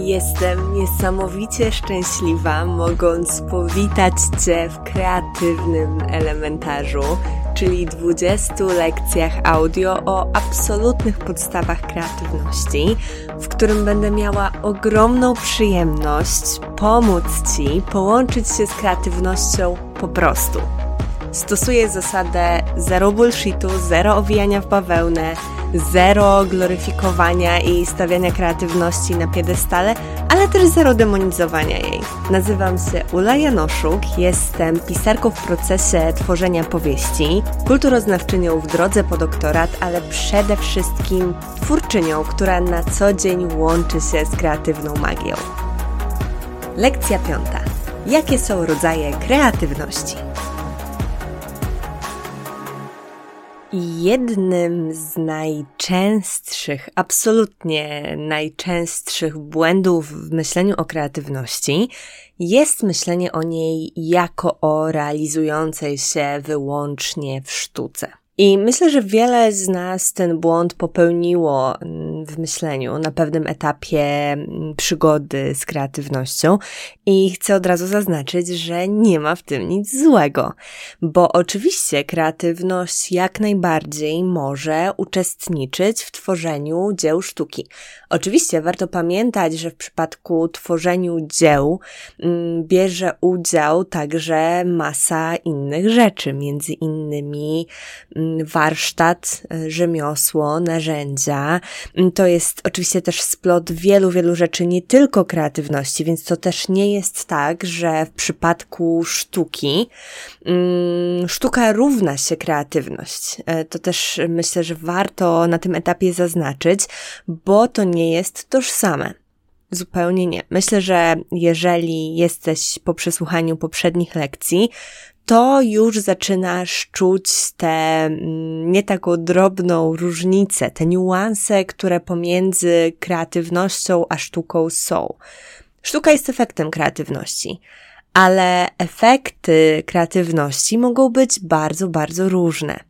Jestem niesamowicie szczęśliwa, mogąc powitać Cię w kreatywnym elementarzu, czyli 20 lekcjach audio o absolutnych podstawach kreatywności, w którym będę miała ogromną przyjemność pomóc Ci połączyć się z kreatywnością po prostu. Stosuję zasadę zero bullshitu, zero owijania w bawełnę, zero gloryfikowania i stawiania kreatywności na piedestale, ale też zero demonizowania jej. Nazywam się Ula Janoszuk, jestem pisarką w procesie tworzenia powieści, kulturoznawczynią w drodze po doktorat, ale przede wszystkim twórczynią, która na co dzień łączy się z kreatywną magią. Lekcja piąta. Jakie są rodzaje kreatywności? Jednym z najczęstszych, absolutnie najczęstszych błędów w myśleniu o kreatywności jest myślenie o niej jako o realizującej się wyłącznie w sztuce. I myślę, że wiele z nas ten błąd popełniło mm, w myśleniu na pewnym etapie mm, przygody z kreatywnością i chcę od razu zaznaczyć, że nie ma w tym nic złego, bo oczywiście kreatywność jak najbardziej może uczestniczyć w tworzeniu dzieł sztuki. Oczywiście warto pamiętać, że w przypadku tworzeniu dzieł mm, bierze udział także masa innych rzeczy, między innymi warsztat, e, rzemiosło, narzędzia. Mm, to jest oczywiście też splot wielu, wielu rzeczy, nie tylko kreatywności, więc to też nie jest tak, że w przypadku sztuki mm, sztuka równa się kreatywność. E, to też myślę, że warto na tym etapie zaznaczyć, bo to nie jest tożsame. Zupełnie nie. Myślę, że jeżeli jesteś po przesłuchaniu poprzednich lekcji, to już zaczynasz czuć tę mm, nie taką drobną różnicę, te niuanse, które pomiędzy kreatywnością a sztuką są. Sztuka jest efektem kreatywności, ale efekty kreatywności mogą być bardzo, bardzo różne.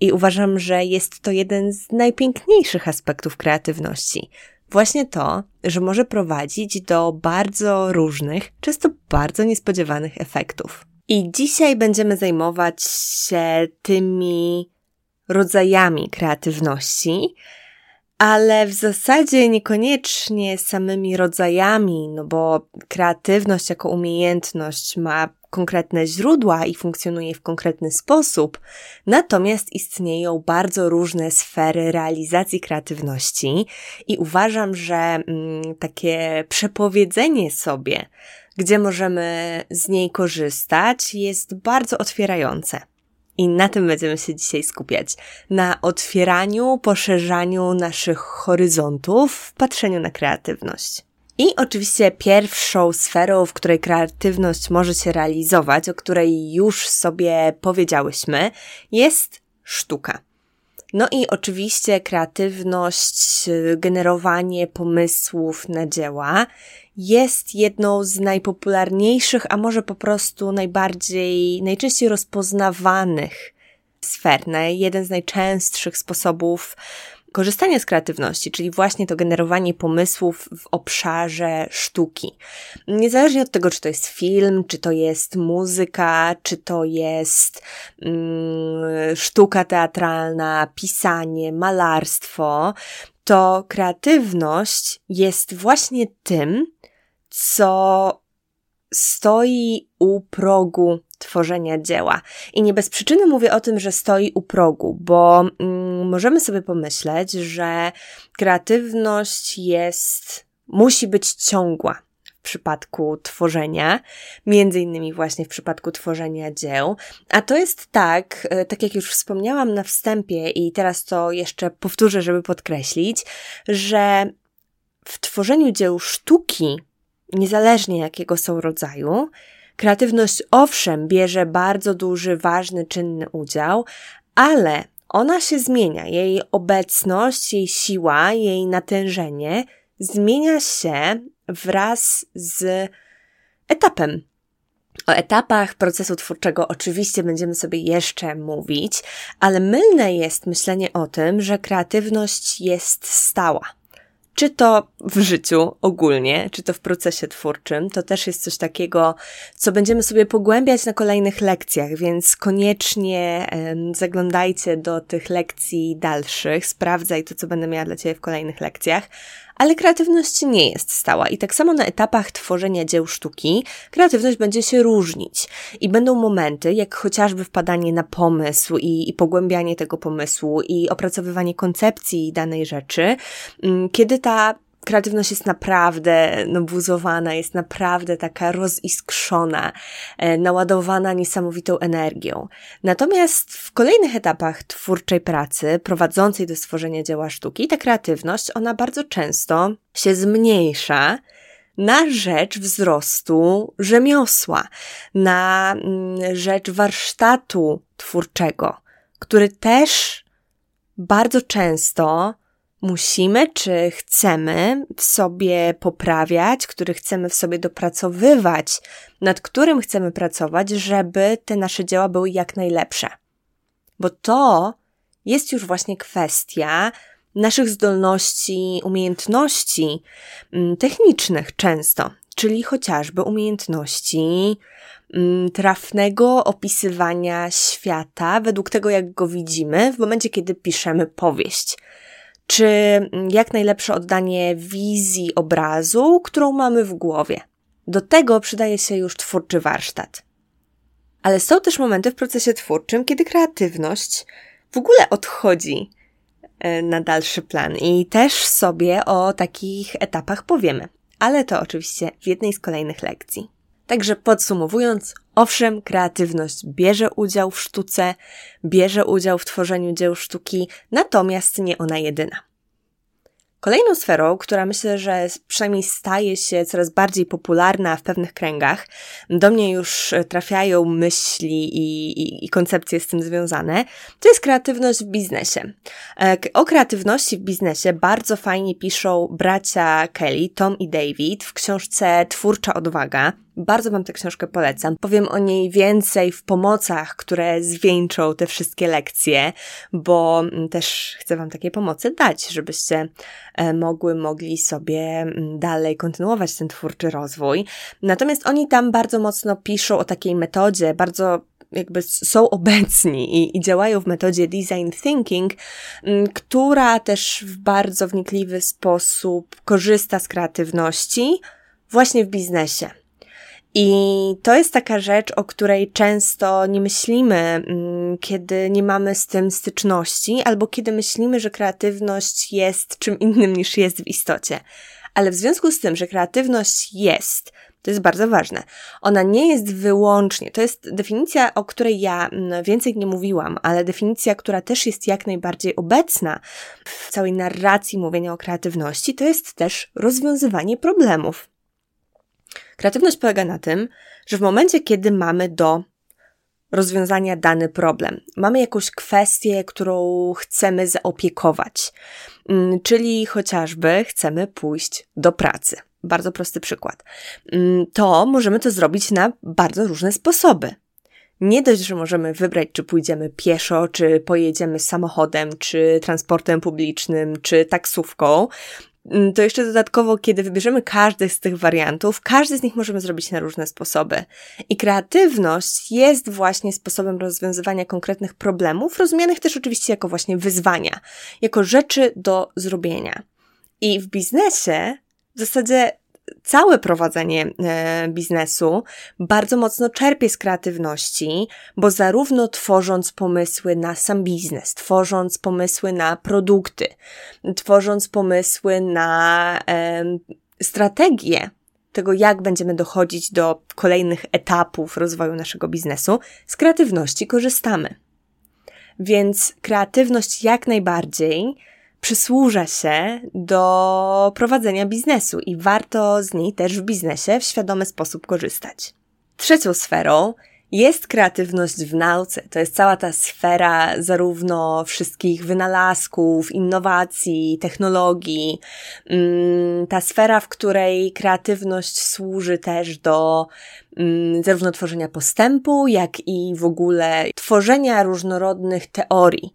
I uważam, że jest to jeden z najpiękniejszych aspektów kreatywności. Właśnie to, że może prowadzić do bardzo różnych, często bardzo niespodziewanych efektów. I dzisiaj będziemy zajmować się tymi rodzajami kreatywności, ale w zasadzie niekoniecznie samymi rodzajami, no bo kreatywność jako umiejętność ma konkretne źródła i funkcjonuje w konkretny sposób, natomiast istnieją bardzo różne sfery realizacji kreatywności i uważam, że mm, takie przepowiedzenie sobie, gdzie możemy z niej korzystać, jest bardzo otwierające. I na tym będziemy się dzisiaj skupiać. Na otwieraniu, poszerzaniu naszych horyzontów w patrzeniu na kreatywność. I oczywiście pierwszą sferą, w której kreatywność może się realizować, o której już sobie powiedziałyśmy, jest sztuka. No i oczywiście kreatywność, generowanie pomysłów na dzieła jest jedną z najpopularniejszych, a może po prostu najbardziej, najczęściej rozpoznawanych sfer, jeden z najczęstszych sposobów korzystania z kreatywności, czyli właśnie to generowanie pomysłów w obszarze sztuki. Niezależnie od tego, czy to jest film, czy to jest muzyka, czy to jest mm, sztuka teatralna, pisanie, malarstwo, to kreatywność jest właśnie tym, co stoi u progu tworzenia dzieła. I nie bez przyczyny mówię o tym, że stoi u progu, bo mm, możemy sobie pomyśleć, że kreatywność jest, musi być ciągła w przypadku tworzenia, między innymi właśnie w przypadku tworzenia dzieł. A to jest tak, e, tak jak już wspomniałam na wstępie i teraz to jeszcze powtórzę, żeby podkreślić, że w tworzeniu dzieł sztuki, niezależnie jakiego są rodzaju, kreatywność owszem bierze bardzo duży, ważny, czynny udział, ale ona się zmienia. Jej obecność, jej siła, jej natężenie zmienia się wraz z etapem. O etapach procesu twórczego oczywiście będziemy sobie jeszcze mówić, ale mylne jest myślenie o tym, że kreatywność jest stała. Czy to w życiu ogólnie, czy to w procesie twórczym, to też jest coś takiego, co będziemy sobie pogłębiać na kolejnych lekcjach, więc koniecznie zaglądajcie do tych lekcji dalszych, sprawdzaj to, co będę miała dla Ciebie w kolejnych lekcjach. Ale kreatywność nie jest stała i tak samo na etapach tworzenia dzieł sztuki kreatywność będzie się różnić. I będą momenty, jak chociażby wpadanie na pomysł i, i pogłębianie tego pomysłu i opracowywanie koncepcji danej rzeczy, mm, kiedy ta kreatywność jest naprawdę no, buzowana, jest naprawdę taka roziskrzona, e, naładowana niesamowitą energią. Natomiast w kolejnych etapach twórczej pracy, prowadzącej do stworzenia dzieła sztuki, ta kreatywność, ona bardzo często się zmniejsza, na rzecz wzrostu rzemiosła, na mm, rzecz warsztatu twórczego, który też bardzo często musimy, czy chcemy w sobie poprawiać, który chcemy w sobie dopracowywać, nad którym chcemy pracować, żeby te nasze dzieła były jak najlepsze. Bo to jest już właśnie kwestia naszych zdolności, umiejętności mm, technicznych często, czyli chociażby umiejętności mm, trafnego opisywania świata według tego, jak go widzimy w momencie, kiedy piszemy powieść czy jak najlepsze oddanie wizji obrazu, którą mamy w głowie. Do tego przydaje się już twórczy warsztat. Ale są też momenty w procesie twórczym, kiedy kreatywność w ogóle odchodzi e, na dalszy plan i też sobie o takich etapach powiemy. Ale to oczywiście w jednej z kolejnych lekcji. Także podsumowując, owszem, kreatywność bierze udział w sztuce, bierze udział w tworzeniu dzieł sztuki, natomiast nie ona jedyna. Kolejną sferą, która myślę, że przynajmniej staje się coraz bardziej popularna w pewnych kręgach, do mnie już trafiają myśli i, i, i, koncepcje z tym związane, to jest kreatywność w biznesie. E, o kreatywności w biznesie bardzo fajnie piszą bracia Kelly, Tom i David w książce Twórcza Odwaga. Bardzo Wam tę książkę polecam. Powiem o niej więcej w pomocach, które zwieńczą te wszystkie lekcje, bo mm, też chcę Wam takie pomocy dać, żebyście e, mogły, mogli sobie mm, dalej kontynuować ten twórczy rozwój. Natomiast oni tam bardzo mocno piszą o takiej metodzie, bardzo jakby są obecni i, i, działają w metodzie design thinking, mm, która też w bardzo wnikliwy sposób korzysta z kreatywności właśnie w biznesie. I to jest taka rzecz, o której często nie myślimy, mm, kiedy nie mamy z tym styczności, albo kiedy myślimy, że kreatywność jest czym innym niż jest w istocie. Ale w związku z tym, że kreatywność jest, to jest bardzo ważne. Ona nie jest wyłącznie, to jest definicja, o której ja mm, więcej nie mówiłam, ale definicja, która też jest jak najbardziej obecna w całej narracji mówienia o kreatywności, to jest też rozwiązywanie problemów. Kreatywność polega na tym, że w momencie, kiedy mamy do rozwiązania dany problem, mamy jakąś kwestię, którą chcemy zaopiekować, mm, czyli chociażby chcemy pójść do pracy. Bardzo prosty przykład. Mm, to możemy to zrobić na bardzo różne sposoby. Nie dość, że możemy wybrać, czy pójdziemy pieszo, czy pojedziemy samochodem, czy transportem publicznym, czy taksówką, to jeszcze dodatkowo, kiedy wybierzemy każdy z tych wariantów, każdy z nich możemy zrobić na różne sposoby. I kreatywność jest właśnie sposobem rozwiązywania konkretnych problemów, rozumianych też oczywiście jako właśnie wyzwania, jako rzeczy do zrobienia. I w biznesie w zasadzie całe prowadzenie e, biznesu bardzo mocno czerpie z kreatywności, bo zarówno tworząc pomysły na sam biznes, tworząc pomysły na produkty, tworząc pomysły na e, strategie tego, jak będziemy dochodzić do kolejnych etapów rozwoju naszego biznesu, z kreatywności korzystamy. Więc kreatywność jak najbardziej przysłuża się do prowadzenia biznesu i warto z niej też w biznesie w świadomy sposób korzystać. Trzecią sferą jest kreatywność w nauce. To jest cała ta sfera zarówno wszystkich wynalazków, innowacji, technologii. Mm, ta sfera, w której kreatywność służy też do zarówno tworzenia postępu, jak i w ogóle tworzenia różnorodnych teorii.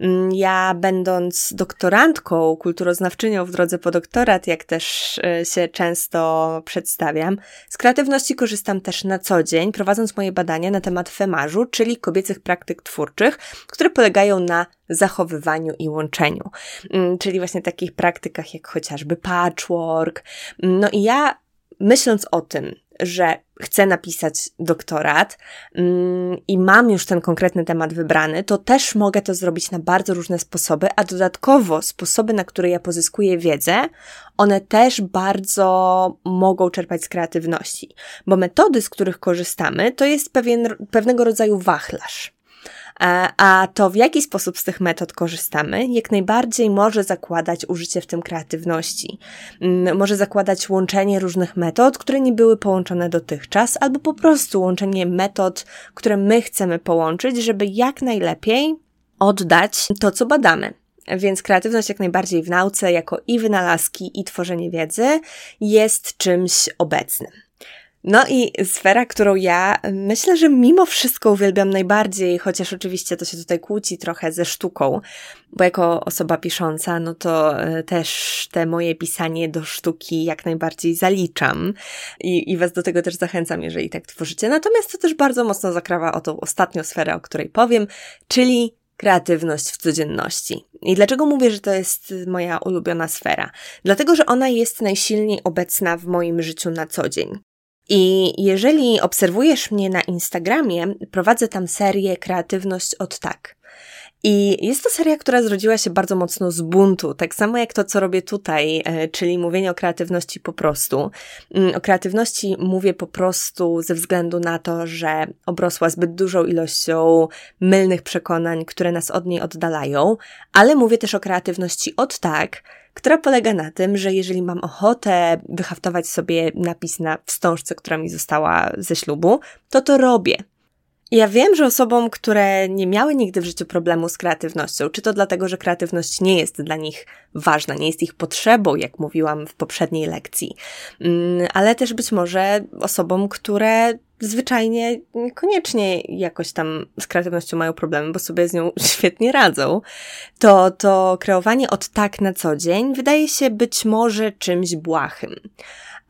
Mm, ja, będąc doktorantką, kulturoznawczynią w drodze po doktorat, jak też e, się często przedstawiam, z kreatywności korzystam też na co dzień, prowadząc moje badania na temat femarzu, czyli kobiecych praktyk twórczych, które polegają na zachowywaniu i łączeniu. Mm, czyli właśnie takich praktykach jak chociażby patchwork. No i ja myśląc o tym, że chcę napisać doktorat mm, i mam już ten konkretny temat wybrany, to też mogę to zrobić na bardzo różne sposoby, a dodatkowo sposoby, na które ja pozyskuję wiedzę, one też bardzo mogą czerpać z kreatywności, bo metody, z których korzystamy, to jest pewien, pewnego rodzaju wachlarz. A to, w jaki sposób z tych metod korzystamy, jak najbardziej może zakładać użycie w tym kreatywności. Mm, może zakładać łączenie różnych metod, które nie były połączone dotychczas, albo po prostu łączenie metod, które my chcemy połączyć, żeby jak najlepiej oddać to, co badamy. Więc kreatywność jak najbardziej w nauce, jako i wynalazki, i tworzenie wiedzy, jest czymś obecnym. No i sfera, którą ja myślę, że mimo wszystko uwielbiam najbardziej, chociaż oczywiście to się tutaj kłóci trochę ze sztuką, bo jako osoba pisząca, no to e, też te moje pisanie do sztuki jak najbardziej zaliczam i, i Was do tego też zachęcam, jeżeli tak tworzycie. Natomiast to też bardzo mocno zakrawa o tą ostatnią sferę, o której powiem, czyli kreatywność w codzienności. I dlaczego mówię, że to jest moja ulubiona sfera? Dlatego, że ona jest najsilniej obecna w moim życiu na co dzień. I jeżeli obserwujesz mnie na Instagramie, prowadzę tam serię Kreatywność od tak. I jest to seria, która zrodziła się bardzo mocno z buntu, tak samo jak to, co robię tutaj, e, czyli mówienie o kreatywności po prostu. Mm, o kreatywności mówię po prostu ze względu na to, że obrosła zbyt dużą ilością mylnych przekonań, które nas od niej oddalają, ale mówię też o kreatywności od tak, która polega na tym, że jeżeli mam ochotę wyhaftować sobie napis na wstążce, która mi została ze ślubu, to to robię. Ja wiem, że osobom, które nie miały nigdy w życiu problemu z kreatywnością, czy to dlatego, że kreatywność nie jest dla nich ważna, nie jest ich potrzebą, jak mówiłam w poprzedniej lekcji, mm, ale też być może osobom, które zwyczajnie niekoniecznie jakoś tam z kreatywnością mają problemy, bo sobie z nią świetnie radzą, to to kreowanie od tak na co dzień wydaje się być może czymś błahym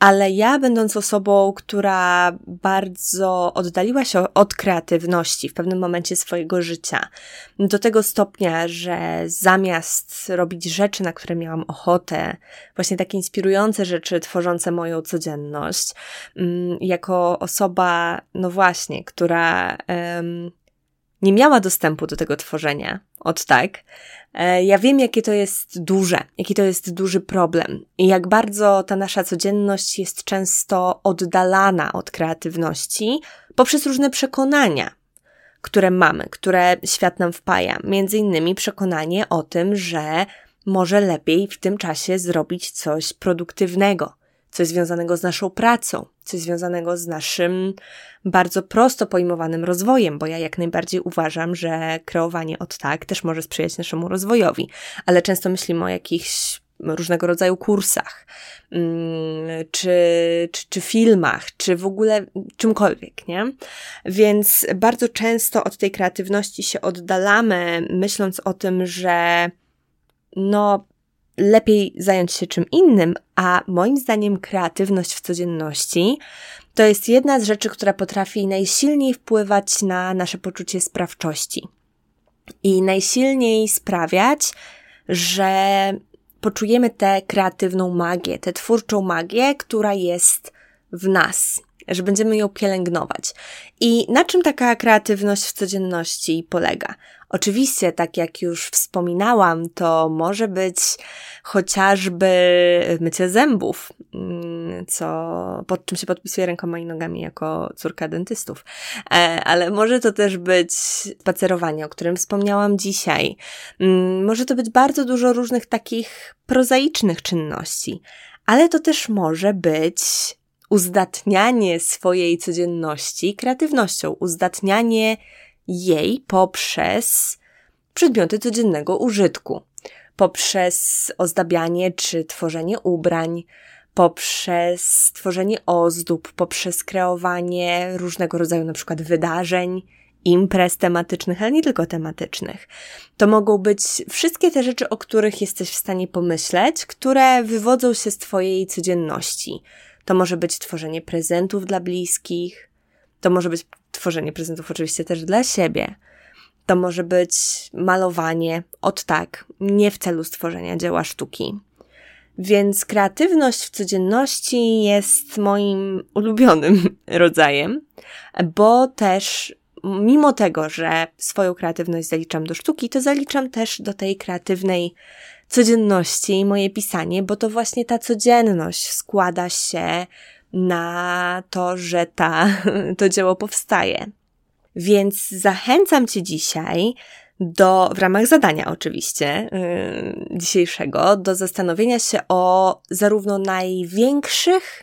ale ja, będąc osobą, która bardzo oddaliła się od kreatywności w pewnym momencie swojego życia, do tego stopnia, że zamiast robić rzeczy, na które miałam ochotę, właśnie takie inspirujące rzeczy tworzące moją codzienność, mm, jako osoba, no właśnie, która nie miała dostępu do tego tworzenia od tak, E, ja wiem, jakie to jest duże, jaki to jest duży problem i jak bardzo ta nasza codzienność jest często oddalana od kreatywności poprzez różne przekonania, które mamy, które świat nam wpaja. Między innymi przekonanie o tym, że może lepiej w tym czasie zrobić coś produktywnego, coś związanego z naszą pracą, coś związanego z naszym bardzo prosto pojmowanym rozwojem, bo ja jak najbardziej uważam, że kreowanie od tak też może sprzyjać naszemu rozwojowi, ale często myślimy o jakichś różnego rodzaju kursach, mm, czy, czy, czy filmach, czy w ogóle czymkolwiek, nie? Więc bardzo często od tej kreatywności się oddalamy, myśląc o tym, że no, lepiej zająć się czym innym, a moim zdaniem kreatywność w codzienności to jest jedna z rzeczy, która potrafi najsilniej wpływać na nasze poczucie sprawczości i najsilniej sprawiać, że poczujemy tę kreatywną magię, tę twórczą magię, która jest w nas, że będziemy ją pielęgnować. I na czym taka kreatywność w codzienności polega? Oczywiście, tak jak już wspominałam, to może być chociażby mycie zębów, mm, co, pod czym się podpisuję rękoma i nogami jako córka dentystów. E, ale może to też być spacerowanie, o którym wspomniałam dzisiaj. Mm, może to być bardzo dużo różnych takich prozaicznych czynności, ale to też może być uzdatnianie swojej codzienności kreatywnością, uzdatnianie jej poprzez przedmioty codziennego użytku, poprzez ozdabianie czy tworzenie ubrań, poprzez tworzenie ozdób, poprzez kreowanie różnego rodzaju na przykład wydarzeń imprez tematycznych, ale nie tylko tematycznych. To mogą być wszystkie te rzeczy, o których jesteś w stanie pomyśleć, które wywodzą się z Twojej codzienności. To może być tworzenie prezentów dla bliskich, to może być tworzenie prezentów oczywiście też dla siebie. To może być malowanie od tak, nie w celu stworzenia dzieła sztuki. Więc kreatywność w codzienności jest moim ulubionym rodzajem, bo też mimo tego, że swoją kreatywność zaliczam do sztuki, to zaliczam też do tej kreatywnej codzienności moje pisanie, bo to właśnie ta codzienność składa się na to, że ta, to dzieło powstaje. Więc zachęcam Cię dzisiaj do, w ramach zadania oczywiście, yy, dzisiejszego, do zastanowienia się o zarówno największych,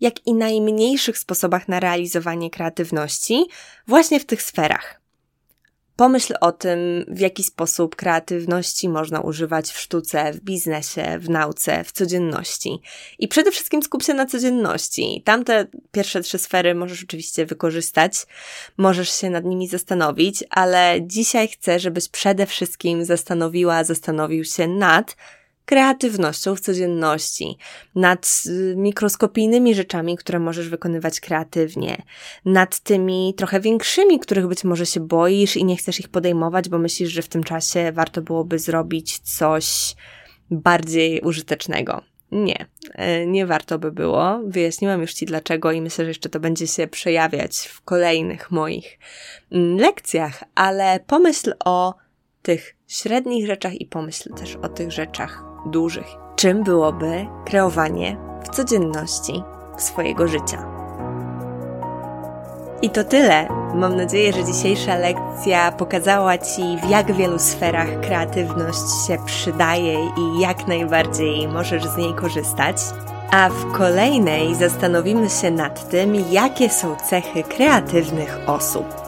jak i najmniejszych sposobach na realizowanie kreatywności właśnie w tych sferach. Pomyśl o tym, w jaki sposób kreatywności można używać w sztuce, w biznesie, w nauce, w codzienności. I przede wszystkim skup się na codzienności. Tamte pierwsze trzy sfery możesz oczywiście wykorzystać, możesz się nad nimi zastanowić, ale dzisiaj chcę, żebyś przede wszystkim zastanowiła, zastanowił się nad kreatywnością w codzienności, nad y, mikroskopijnymi rzeczami, które możesz wykonywać kreatywnie, nad tymi trochę większymi, których być może się boisz i nie chcesz ich podejmować, bo myślisz, że w tym czasie warto byłoby zrobić coś bardziej użytecznego. Nie, e, nie warto by było. Wyjaśniłam już Ci dlaczego i myślę, że jeszcze to będzie się przejawiać w kolejnych moich mm, lekcjach, ale pomyśl o tych średnich rzeczach i pomyśl też o tych rzeczach dużych. Czym byłoby kreowanie w codzienności swojego życia? I to tyle. Mam nadzieję, że dzisiejsza lekcja pokazała Ci, w jak wielu sferach kreatywność się przydaje i jak najbardziej możesz z niej korzystać. A w kolejnej zastanowimy się nad tym, jakie są cechy kreatywnych osób.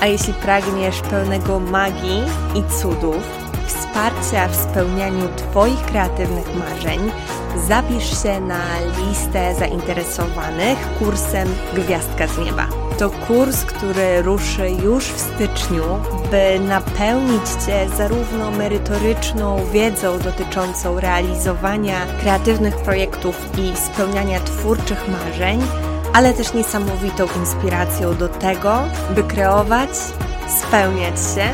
A jeśli pragniesz pełnego magii i cudów, wsparcia w spełnianiu Twoich kreatywnych marzeń, zapisz się na listę zainteresowanych kursem Gwiazdka z Nieba. To kurs, który ruszy już w styczniu, by napełnić Cię zarówno merytoryczną wiedzą dotyczącą realizowania kreatywnych projektów i spełniania twórczych marzeń, ale też niesamowitą inspiracją do tego, by kreować, spełniać się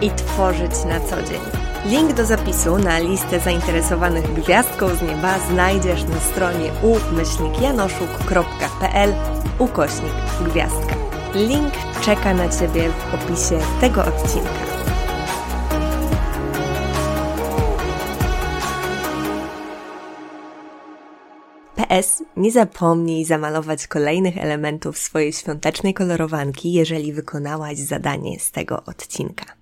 i tworzyć na co dzień. Link do zapisu na listę zainteresowanych gwiazdką z nieba znajdziesz na stronie umyślnikjanoszuk.pl ukośnik gwiazdka. Link czeka na Ciebie w opisie tego odcinka. PS, nie zapomnij zamalować kolejnych elementów swojej świątecznej kolorowanki, jeżeli wykonałaś zadanie z tego odcinka.